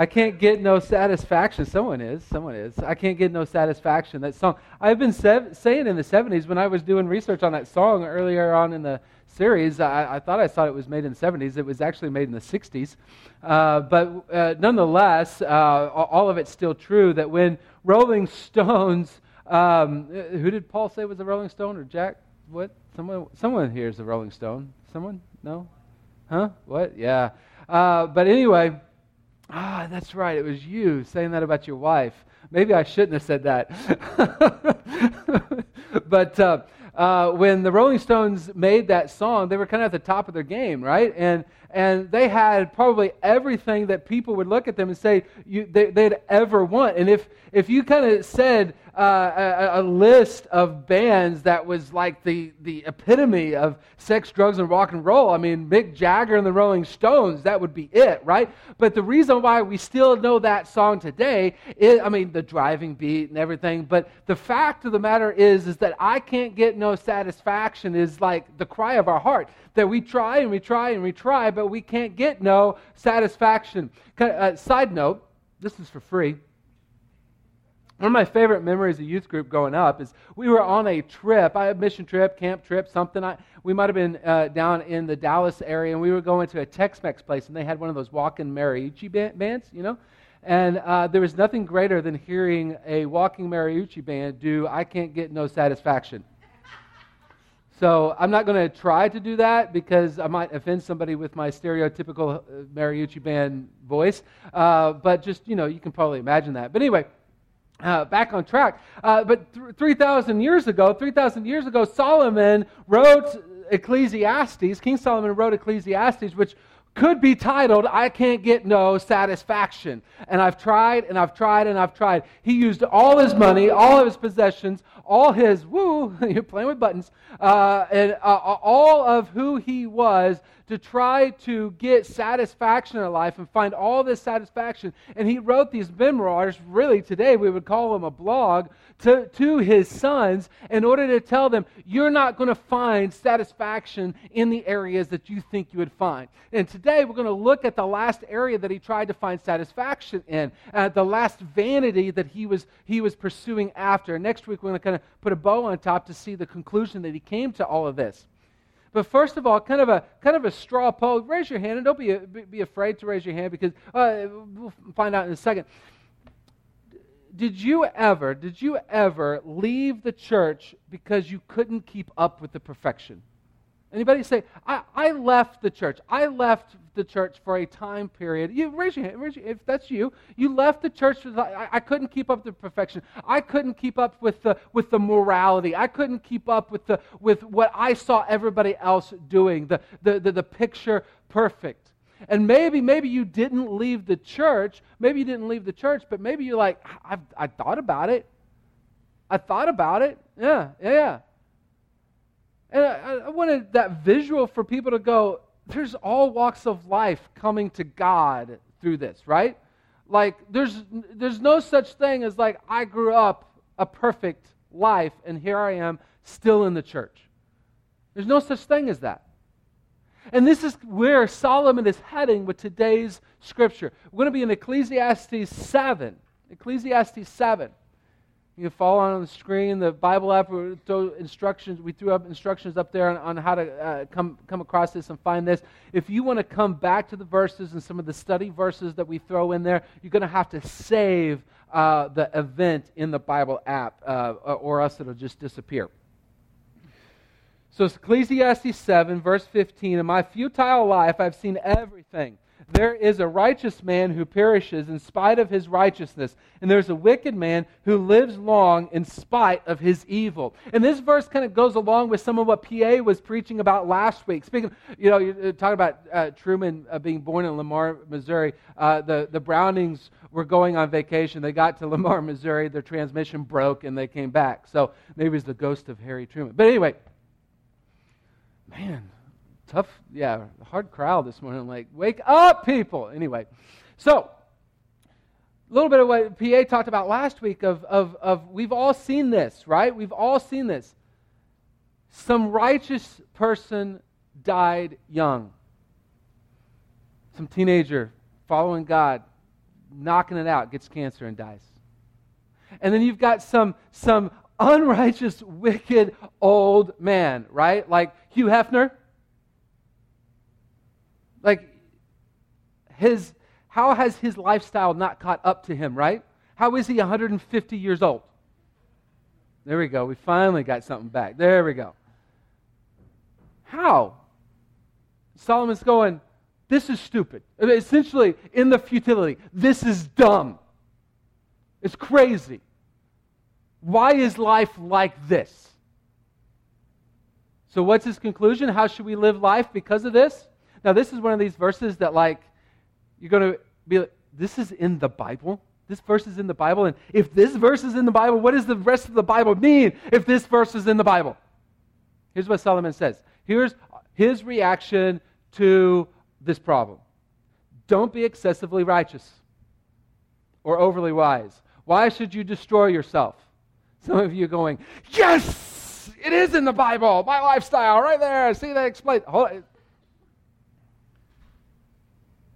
I can't get no satisfaction. Someone is. Someone is. I can't get no satisfaction. That song. I've been sev- saying in the 70s when I was doing research on that song earlier on in the series, I, I, thought I thought it was made in the 70s. It was actually made in the 60s. Uh, but uh, nonetheless, uh, all of it's still true that when Rolling Stones, um, who did Paul say was a Rolling Stone or Jack? What? Someone, someone here is a Rolling Stone. Someone? No? Huh? What? Yeah. Uh, but anyway, ah, that's right. It was you saying that about your wife. Maybe I shouldn't have said that. but uh, uh, when the Rolling Stones made that song, they were kind of at the top of their game, right? And and they had probably everything that people would look at them and say you, they, would ever want. And if if you kind of said uh, a, a, list of bands that was like the, the epitome of sex, drugs, and rock and roll. I mean, Mick Jagger and the Rolling Stones, that would be it, right? But the reason why we still know that song today is, I mean, the driving beat and everything. But the fact of the matter is, is that I can't get no satisfaction is like the cry of our heart. That we try and we try and we try, but we can't get no satisfaction. Uh, side note, this is for free. One of my favorite memories of youth group growing up is we were on a trip, a mission trip, camp trip, something. I, we might have been uh, down in the Dallas area, and we were going to a Tex-Mex place, and they had one of those walking mariachi bands, you know. And uh, there was nothing greater than hearing a walking mariachi band do "I Can't Get No Satisfaction." So I'm not going to try to do that because I might offend somebody with my stereotypical uh, mariachi band voice. Uh, but just you know, you can probably imagine that. But anyway. Uh, back on track. Uh, but th- 3,000 years ago, 3,000 years ago, Solomon wrote Ecclesiastes. King Solomon wrote Ecclesiastes, which could be titled, I Can't Get No Satisfaction. And I've tried and I've tried and I've tried. He used all his money, all of his possessions, all his, woo, you're playing with buttons, uh, and uh, all of who he was to try to get satisfaction in life and find all this satisfaction. And he wrote these memoirs, really today we would call them a blog, to, to his sons in order to tell them, you're not going to find satisfaction in the areas that you think you would find. And today we're going to look at the last area that he tried to find satisfaction in, uh, the last vanity that he was, he was pursuing after. Next week we're going to kind of put a bow on top to see the conclusion that he came to all of this. But first of all, kind of a kind of a straw poll. Raise your hand and don't be be afraid to raise your hand because uh, we'll find out in a second. Did you ever did you ever leave the church because you couldn't keep up with the perfection? Anybody say, I, I left the church. I left the church for a time period. You raise your hand. Raise your, if that's you, you left the church. I, I couldn't keep up the perfection. I couldn't keep up with the with the morality. I couldn't keep up with the with what I saw everybody else doing. The the the, the picture perfect. And maybe maybe you didn't leave the church. Maybe you didn't leave the church, but maybe you're like, I've I thought about it. I thought about it. Yeah, yeah, yeah. And I, I wanted that visual for people to go, there's all walks of life coming to God through this, right? Like there's there's no such thing as like I grew up a perfect life and here I am still in the church. There's no such thing as that. And this is where Solomon is heading with today's scripture. We're going to be in Ecclesiastes 7. Ecclesiastes 7. You can follow on the screen. The Bible app, we throw instructions. We threw up instructions up there on, on how to uh, come, come across this and find this. If you want to come back to the verses and some of the study verses that we throw in there, you're going to have to save uh, the event in the Bible app, uh, or else it'll just disappear. So Ecclesiastes 7, verse 15. In my futile life, I've seen everything there is a righteous man who perishes in spite of his righteousness, and there's a wicked man who lives long in spite of his evil. And this verse kind of goes along with some of what PA was preaching about last week. Speaking, you know, you're uh, talking about uh, Truman uh, being born in Lamar, Missouri. Uh, the, the Brownings were going on vacation. They got to Lamar, Missouri. Their transmission broke, and they came back. So maybe it's the ghost of Harry Truman. But anyway, man, tough, yeah, hard crowd this morning. Like, wake up, people. Anyway, so a little bit of what PA talked about last week of, of, of we've all seen this, right? We've all seen this. Some righteous person died young. Some teenager following God knocking it out, gets cancer, and dies. And then you've got some, some unrighteous, wicked old man, right? Like Hugh Hefner. Like his how has his lifestyle not caught up to him, right? How is he 150 years old? There we go. We finally got something back. There we go. How? Solomon's going, this is stupid. Essentially, in the futility, this is dumb. It's crazy. Why is life like this? So, what's his conclusion? How should we live life because of this? Now, this is one of these verses that, like, you're going to be like, this is in the Bible? This verse is in the Bible. And if this verse is in the Bible, what does the rest of the Bible mean if this verse is in the Bible? Here's what Solomon says. Here's his reaction to this problem Don't be excessively righteous or overly wise. Why should you destroy yourself? Some of you going, Yes, it is in the Bible, my lifestyle, right there. See that explained.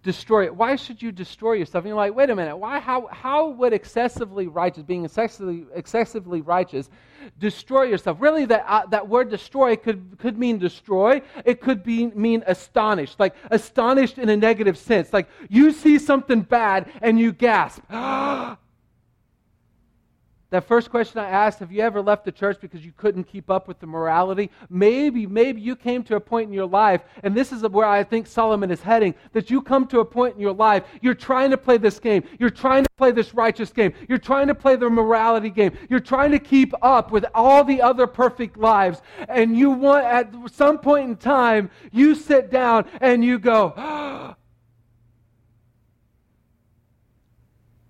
Destroy it. Why should you destroy yourself? And you're like, wait a minute. Why? How? How would excessively righteous, being excessively, excessively righteous, destroy yourself? Really, that uh, that word destroy could could mean destroy. It could be mean astonished, like astonished in a negative sense. Like you see something bad and you gasp. That first question I asked, have you ever left the church because you couldn't keep up with the morality? Maybe, maybe you came to a point in your life, and this is where I think Solomon is heading, that you come to a point in your life, you're trying to play this game. You're trying to play this righteous game. You're trying to play the morality game. You're trying to keep up with all the other perfect lives. And you want, at some point in time, you sit down and you go,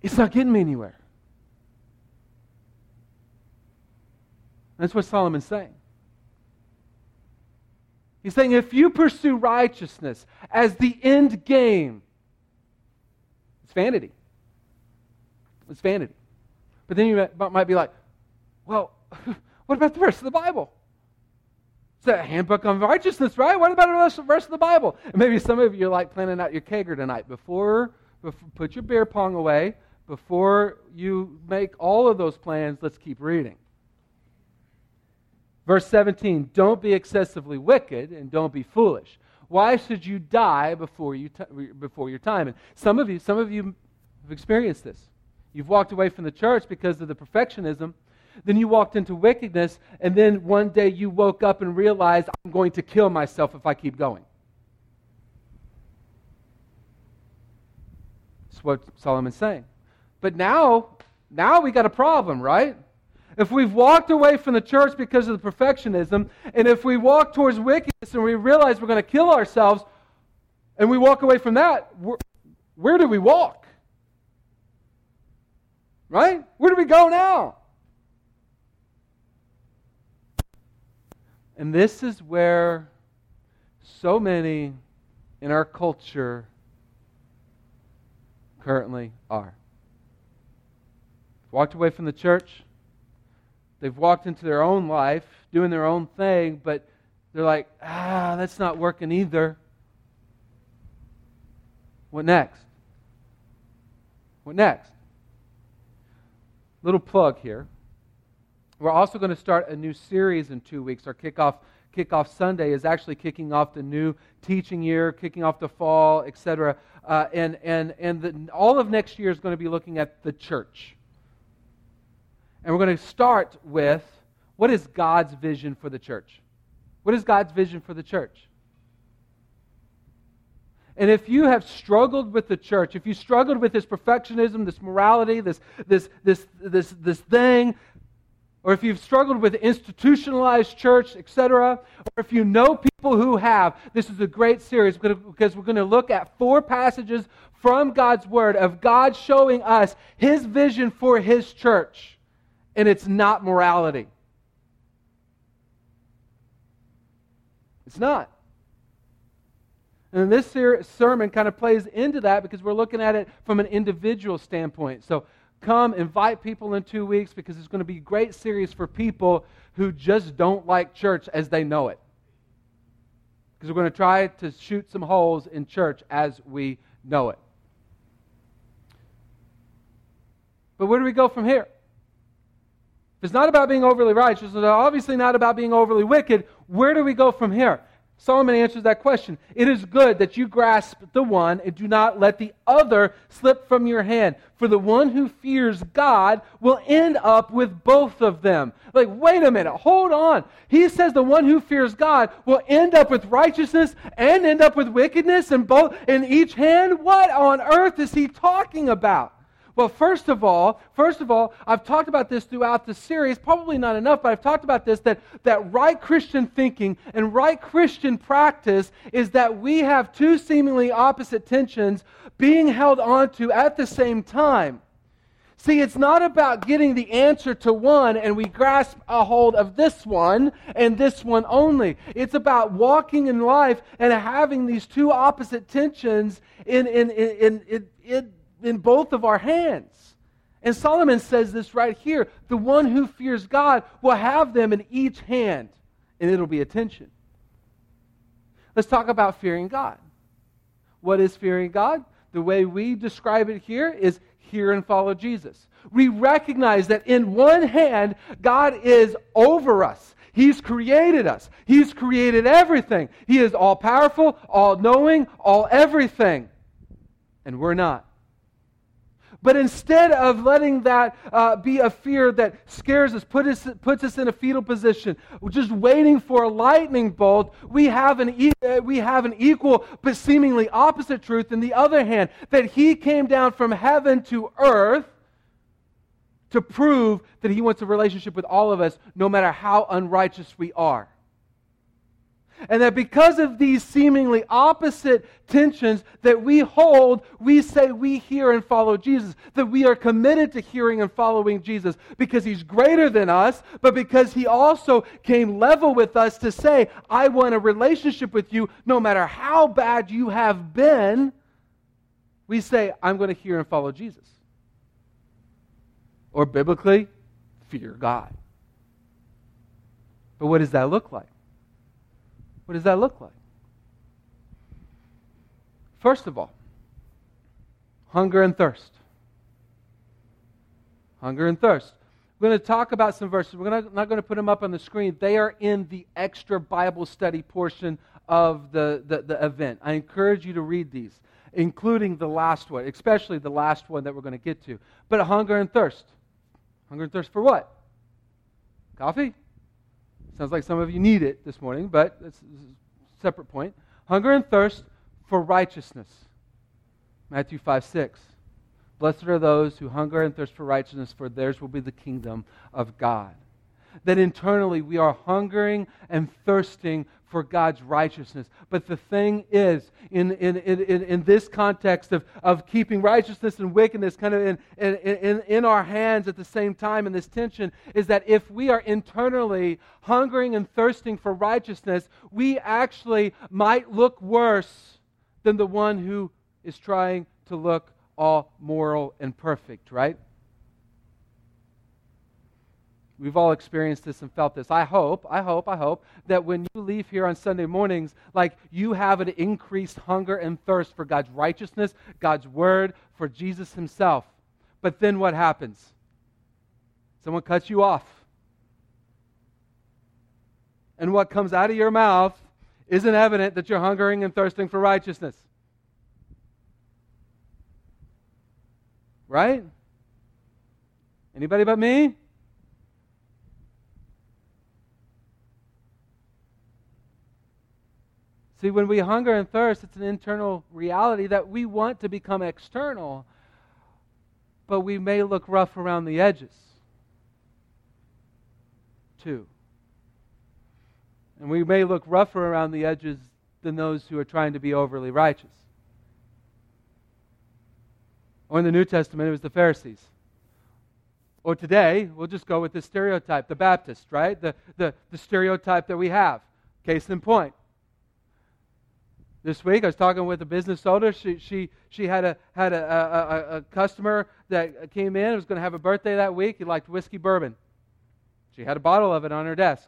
it's not getting me anywhere. That's what Solomon's saying. He's saying if you pursue righteousness as the end game, it's vanity. It's vanity. But then you might be like, well, what about the rest of the Bible? It's a handbook on righteousness, right? What about the rest of the Bible? And maybe some of you are like planning out your kegger tonight. Before, before, put your beer pong away. Before you make all of those plans, let's keep reading. Verse 17 Don't be excessively wicked and don't be foolish. Why should you die before, you t- before your time? And some of you, some of you have experienced this. You've walked away from the church because of the perfectionism. Then you walked into wickedness, and then one day you woke up and realized, I'm going to kill myself if I keep going. That's what Solomon's saying. But now, now we got a problem, right? If we've walked away from the church because of the perfectionism, and if we walk towards wickedness and we realize we're going to kill ourselves, and we walk away from that, where do we walk? Right? Where do we go now? And this is where so many in our culture currently are. Walked away from the church, They've walked into their own life, doing their own thing, but they're like, ah, that's not working either. What next? What next? Little plug here. We're also going to start a new series in two weeks. Our kickoff kickoff Sunday is actually kicking off the new teaching year, kicking off the fall, etc. Uh, and and and the, all of next year is going to be looking at the church. And we're going to start with what is God's vision for the church? What is God's vision for the church? And if you have struggled with the church, if you struggled with this perfectionism, this morality, this, this, this, this, this thing, or if you've struggled with institutionalized church, etc., or if you know people who have, this is a great series because we're going to look at four passages from God's Word of God showing us His vision for His church and it's not morality. It's not. And this sermon kind of plays into that because we're looking at it from an individual standpoint. So come, invite people in two weeks because it's going to be a great series for people who just don't like church as they know it. Because we're going to try to shoot some holes in church as we know it. But where do we go from here? If it's not about being overly righteous, it's obviously not about being overly wicked, where do we go from here? Solomon answers that question. It is good that you grasp the one and do not let the other slip from your hand. For the one who fears God will end up with both of them. Like, wait a minute, hold on. He says the one who fears God will end up with righteousness and end up with wickedness in both in each hand. What on earth is he talking about? Well, first of all, first of all, I've talked about this throughout the series, probably not enough, but I've talked about this that, that right Christian thinking and right Christian practice is that we have two seemingly opposite tensions being held onto at the same time. See, it's not about getting the answer to one and we grasp a hold of this one and this one only. It's about walking in life and having these two opposite tensions in, in, in, in, in in both of our hands. And Solomon says this right here the one who fears God will have them in each hand, and it'll be attention. Let's talk about fearing God. What is fearing God? The way we describe it here is hear and follow Jesus. We recognize that in one hand, God is over us. He's created us. He's created everything. He is all powerful, all knowing, all everything. And we're not. But instead of letting that uh, be a fear that scares us, put us, puts us in a fetal position, just waiting for a lightning bolt, we have, an e- uh, we have an equal but seemingly opposite truth in the other hand that He came down from heaven to earth to prove that He wants a relationship with all of us, no matter how unrighteous we are. And that because of these seemingly opposite tensions that we hold, we say we hear and follow Jesus. That we are committed to hearing and following Jesus because he's greater than us, but because he also came level with us to say, I want a relationship with you no matter how bad you have been. We say, I'm going to hear and follow Jesus. Or biblically, fear God. But what does that look like? What does that look like? First of all, hunger and thirst. Hunger and thirst. We're going to talk about some verses. We're not going to put them up on the screen. They are in the extra Bible study portion of the, the, the event. I encourage you to read these, including the last one, especially the last one that we're going to get to. But hunger and thirst. Hunger and thirst for what? Coffee? Sounds like some of you need it this morning, but it's a separate point. Hunger and thirst for righteousness. Matthew 5 6. Blessed are those who hunger and thirst for righteousness, for theirs will be the kingdom of God that internally we are hungering and thirsting for God's righteousness. But the thing is, in, in, in, in, this context of, of keeping righteousness and wickedness kind of in, in, in, in our hands at the same time in this tension, is that if we are internally hungering and thirsting for righteousness, we actually might look worse than the one who is trying to look all moral and perfect, right? We've all experienced this and felt this. I hope, I hope, I hope that when you leave here on Sunday mornings, like you have an increased hunger and thirst for God's righteousness, God's word, for Jesus himself. But then what happens? Someone cuts you off. And what comes out of your mouth isn't evident that you're hungering and thirsting for righteousness. Right? Anybody but me? See, when we hunger and thirst, it's an internal reality that we want to become external, but we may look rough around the edges too. And we may look rougher around the edges than those who are trying to be overly righteous. Or in the New Testament, it was the Pharisees. Or today, we'll just go with the stereotype, the Baptist, right? The, the, the stereotype that we have. Case in point this week. I was talking with a business owner. She, she, she had, a, had a, a, a customer that came in, was going to have a birthday that week. He liked whiskey bourbon. She had a bottle of it on her desk.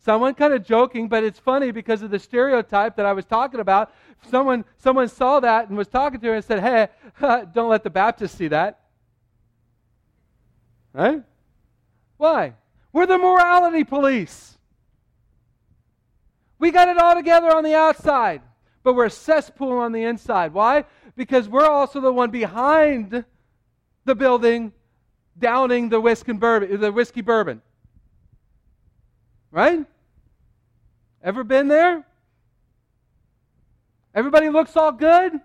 Someone kind of joking, but it's funny because of the stereotype that I was talking about. Someone, someone saw that and was talking to her and said, Hey, don't let the Baptists see that. Right? Why? We're the morality police. We got it all together on the outside, but we're a cesspool on the inside. Why? Because we're also the one behind the building downing the whiskey bourbon, the whiskey bourbon. Right? Ever been there? Everybody looks all good?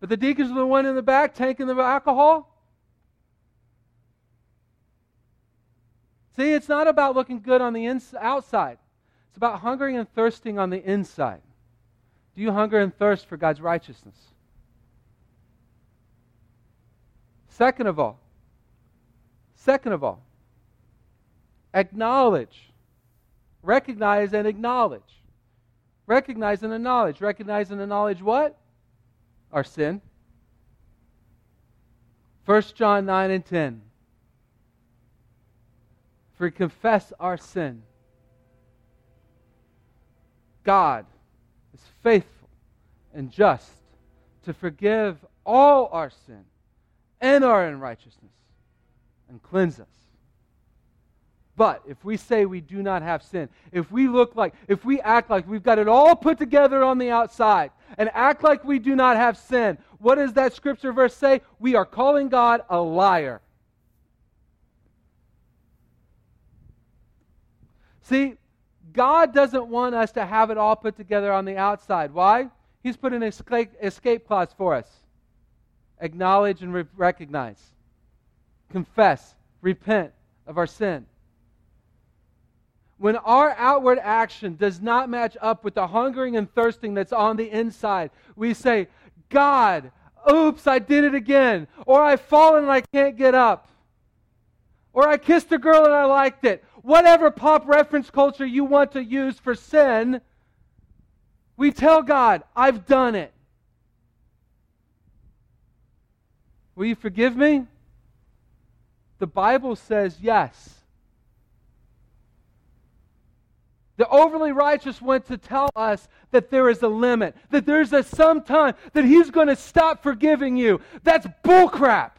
But the deacons are the one in the back taking the alcohol? See, it's not about looking good on the ins- outside. It's about hungering and thirsting on the inside. Do you hunger and thirst for God's righteousness? Second of all, second of all, acknowledge, recognize and acknowledge. Recognize and acknowledge. Recognize and acknowledge what? Our sin. 1 John 9 and 10. For we confess our sin. God is faithful and just to forgive all our sin and our unrighteousness and cleanse us. But if we say we do not have sin, if we look like, if we act like we've got it all put together on the outside and act like we do not have sin, what does that scripture verse say? We are calling God a liar. See, God doesn't want us to have it all put together on the outside. Why? He's put an escape, clause for us acknowledge and re- recognize, confess, repent of our sin. When our outward action does not match up with the hungering and thirsting that's on the inside, we say, God, oops, I did it again. Or I've fallen and I can't get up. Or I kissed a girl and I liked it. Whatever pop reference culture you want to use for sin, we tell God, I've done it. Will you forgive me? The Bible says yes. The overly righteous went to tell us that there is a limit, that there's a some time that he's going to stop forgiving you. That's bullcrap.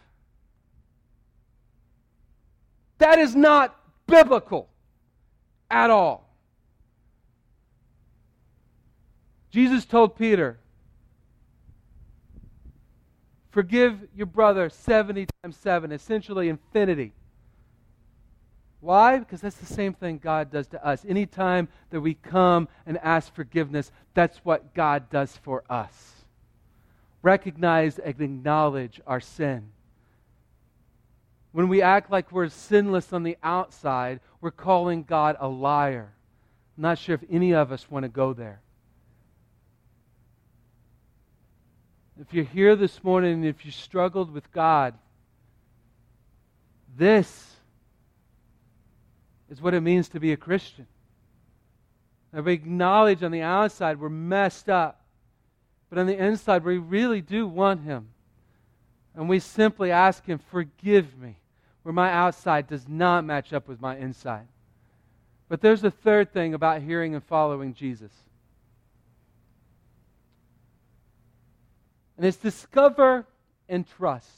That is not biblical at all. Jesus told Peter, Forgive your brother 70 times 7, essentially infinity. Why? Because that's the same thing God does to us. Anytime that we come and ask forgiveness, that's what God does for us. Recognize and acknowledge our sin. When we act like we're sinless on the outside, we're calling God a liar. I'm not sure if any of us want to go there. If you're here this morning and if you struggled with God, this is what it means to be a Christian. That we acknowledge on the outside we're messed up, but on the inside we really do want Him. And we simply ask Him, Forgive me, where my outside does not match up with my inside. But there's a third thing about hearing and following Jesus. And it's discover and trust.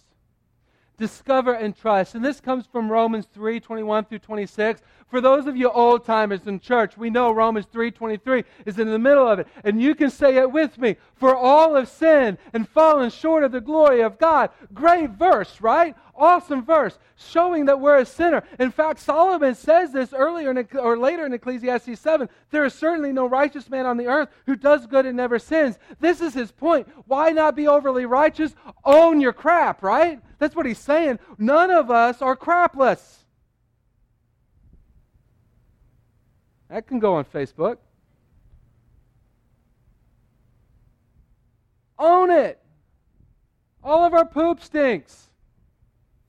Discover and trust. And this comes from Romans 3 21 through 26. For those of you old timers in church, we know Romans 3 23 is in the middle of it. And you can say it with me. For all have sinned and fallen short of the glory of God. Great verse, right? Awesome verse showing that we're a sinner. In fact, Solomon says this earlier in, or later in Ecclesiastes 7. There is certainly no righteous man on the earth who does good and never sins. This is his point. Why not be overly righteous? Own your crap, right? That's what he's saying. None of us are crapless. That can go on Facebook. Own it. All of our poop stinks.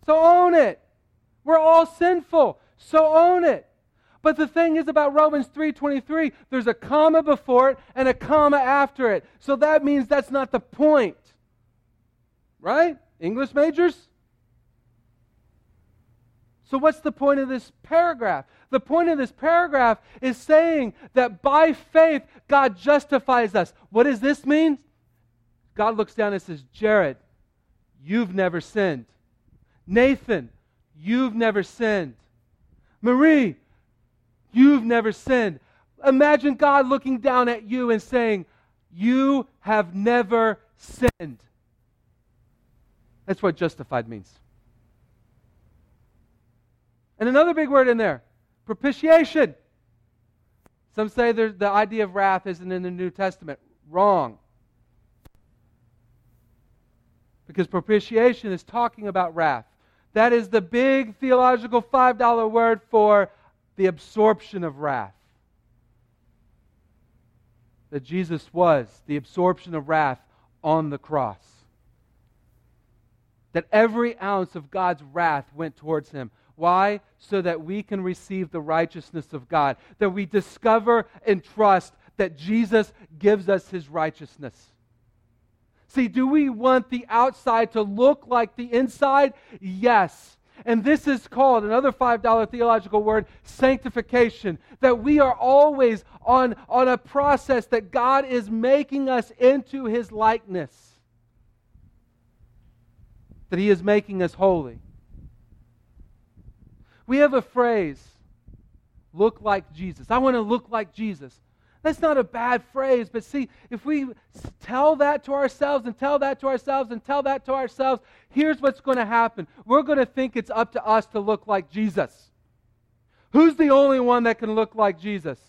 So own it. We're all sinful. So own it. But the thing is about Romans 3:23, there's a comma before it and a comma after it. So that means that's not the point. Right? English majors? So what's the point of this paragraph? The point of this paragraph is saying that by faith God justifies us. What does this mean? God looks down and says, "Jared, you've never sinned. Nathan, you've never sinned. Marie, you've never sinned. Imagine God looking down at you and saying, You have never sinned. That's what justified means. And another big word in there propitiation. Some say the idea of wrath isn't in the New Testament. Wrong. Because propitiation is talking about wrath. That is the big theological $5 word for the absorption of wrath. That Jesus was the absorption of wrath on the cross. That every ounce of God's wrath went towards him. Why? So that we can receive the righteousness of God. That we discover and trust that Jesus gives us his righteousness. See, do we want the outside to look like the inside? Yes. And this is called, another $5 theological word, sanctification. That we are always on, on a process that God is making us into his likeness. That he is making us holy. We have a phrase, look like Jesus. I want to look like Jesus. That's not a bad phrase, but see, if we tell that to ourselves and tell that to ourselves and tell that to ourselves, here's what's going to happen. We're going to think it's up to us to look like Jesus. Who's the only one that can look like Jesus?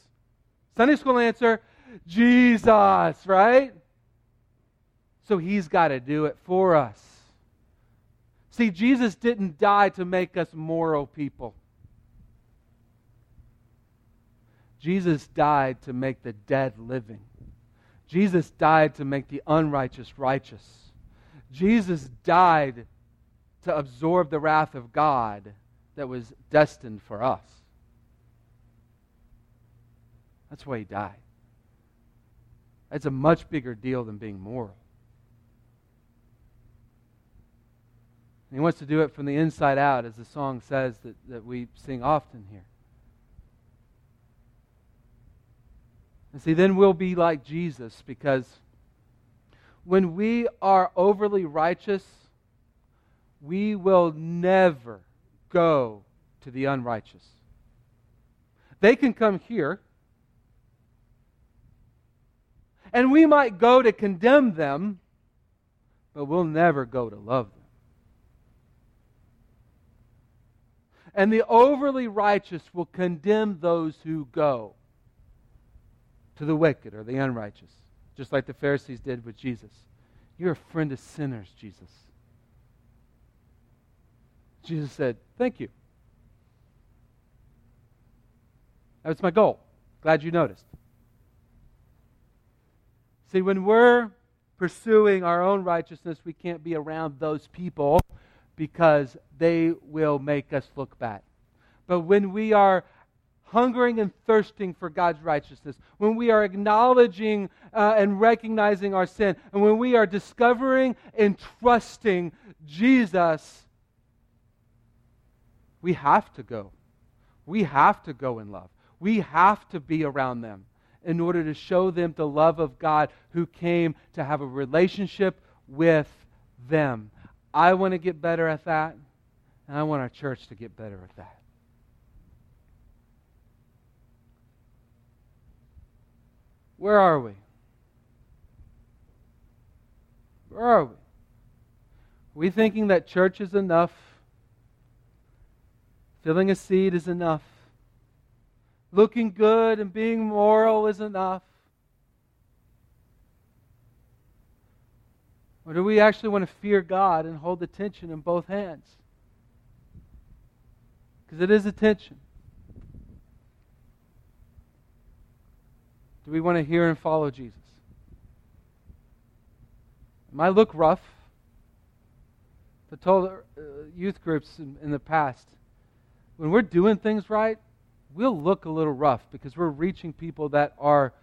Sunday school answer Jesus, right? So he's got to do it for us. See, Jesus didn't die to make us moral people. Jesus died to make the dead living. Jesus died to make the unrighteous righteous. Jesus died to absorb the wrath of God that was destined for us. That's why he died. That's a much bigger deal than being moral. He wants to do it from the inside out, as the song says that, that we sing often here. And see, then we'll be like Jesus because when we are overly righteous, we will never go to the unrighteous. They can come here, and we might go to condemn them, but we'll never go to love them. And the overly righteous will condemn those who go to the wicked or the unrighteous, just like the Pharisees did with Jesus. You're a friend of sinners, Jesus. Jesus said, Thank you. That's my goal. Glad you noticed. See, when we're pursuing our own righteousness, we can't be around those people because they will make us look bad. But when we are hungering and thirsting for God's righteousness, when we are acknowledging uh, and recognizing our sin, and when we are discovering and trusting Jesus, we have to go. We have to go in love. We have to be around them in order to show them the love of God who came to have a relationship with them. I want to get better at that, and I want our church to get better at that. Where are we? Where are we? Are we thinking that church is enough? Filling a seat is enough? Looking good and being moral is enough? Or do we actually want to fear God and hold the tension in both hands? Because it is a tension. Do we want to hear and follow Jesus? Might look rough. I told uh, youth groups in, in the past, when we're doing things right, we'll look a little rough because we're reaching people that are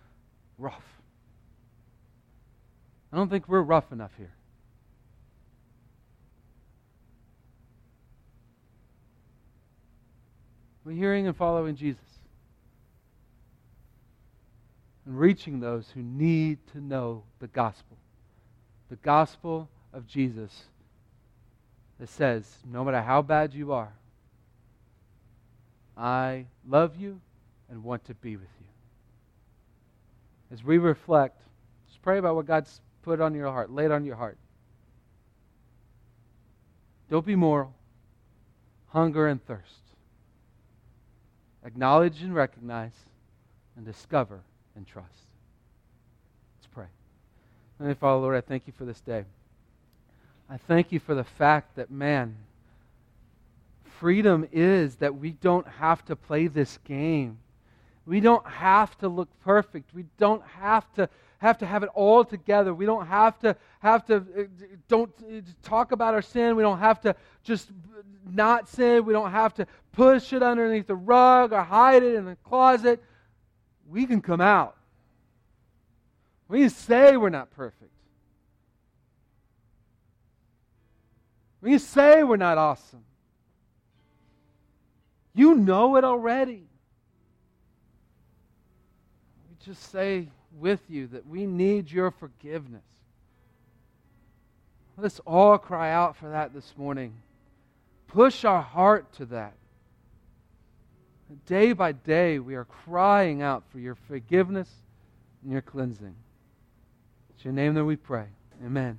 rough. I don't think we're rough enough here. We're hearing and following Jesus and reaching those who need to know the gospel. The gospel of Jesus that says, no matter how bad you are, I love you and want to be with you. As we reflect, just pray about what God's put on your heart, laid on your heart. Don't be moral. Hunger and thirst. Acknowledge and recognize and discover and trust. Let's pray. Heavenly Father, Lord, I thank you for this day. I thank you for the fact that, man, freedom is that we don't have to play this game. We don't have to look perfect. We don't have to have to have it all together. We don't have to have to uh, don't uh, talk about our sin. We don't have to just not sin. We don't have to push it underneath the rug or hide it in the closet. We can come out. We can say we're not perfect. We can say we're not awesome. You know it already. We just say with you that we need your forgiveness. Let us all cry out for that this morning. Push our heart to that. Day by day, we are crying out for your forgiveness and your cleansing. It's your name that we pray. Amen.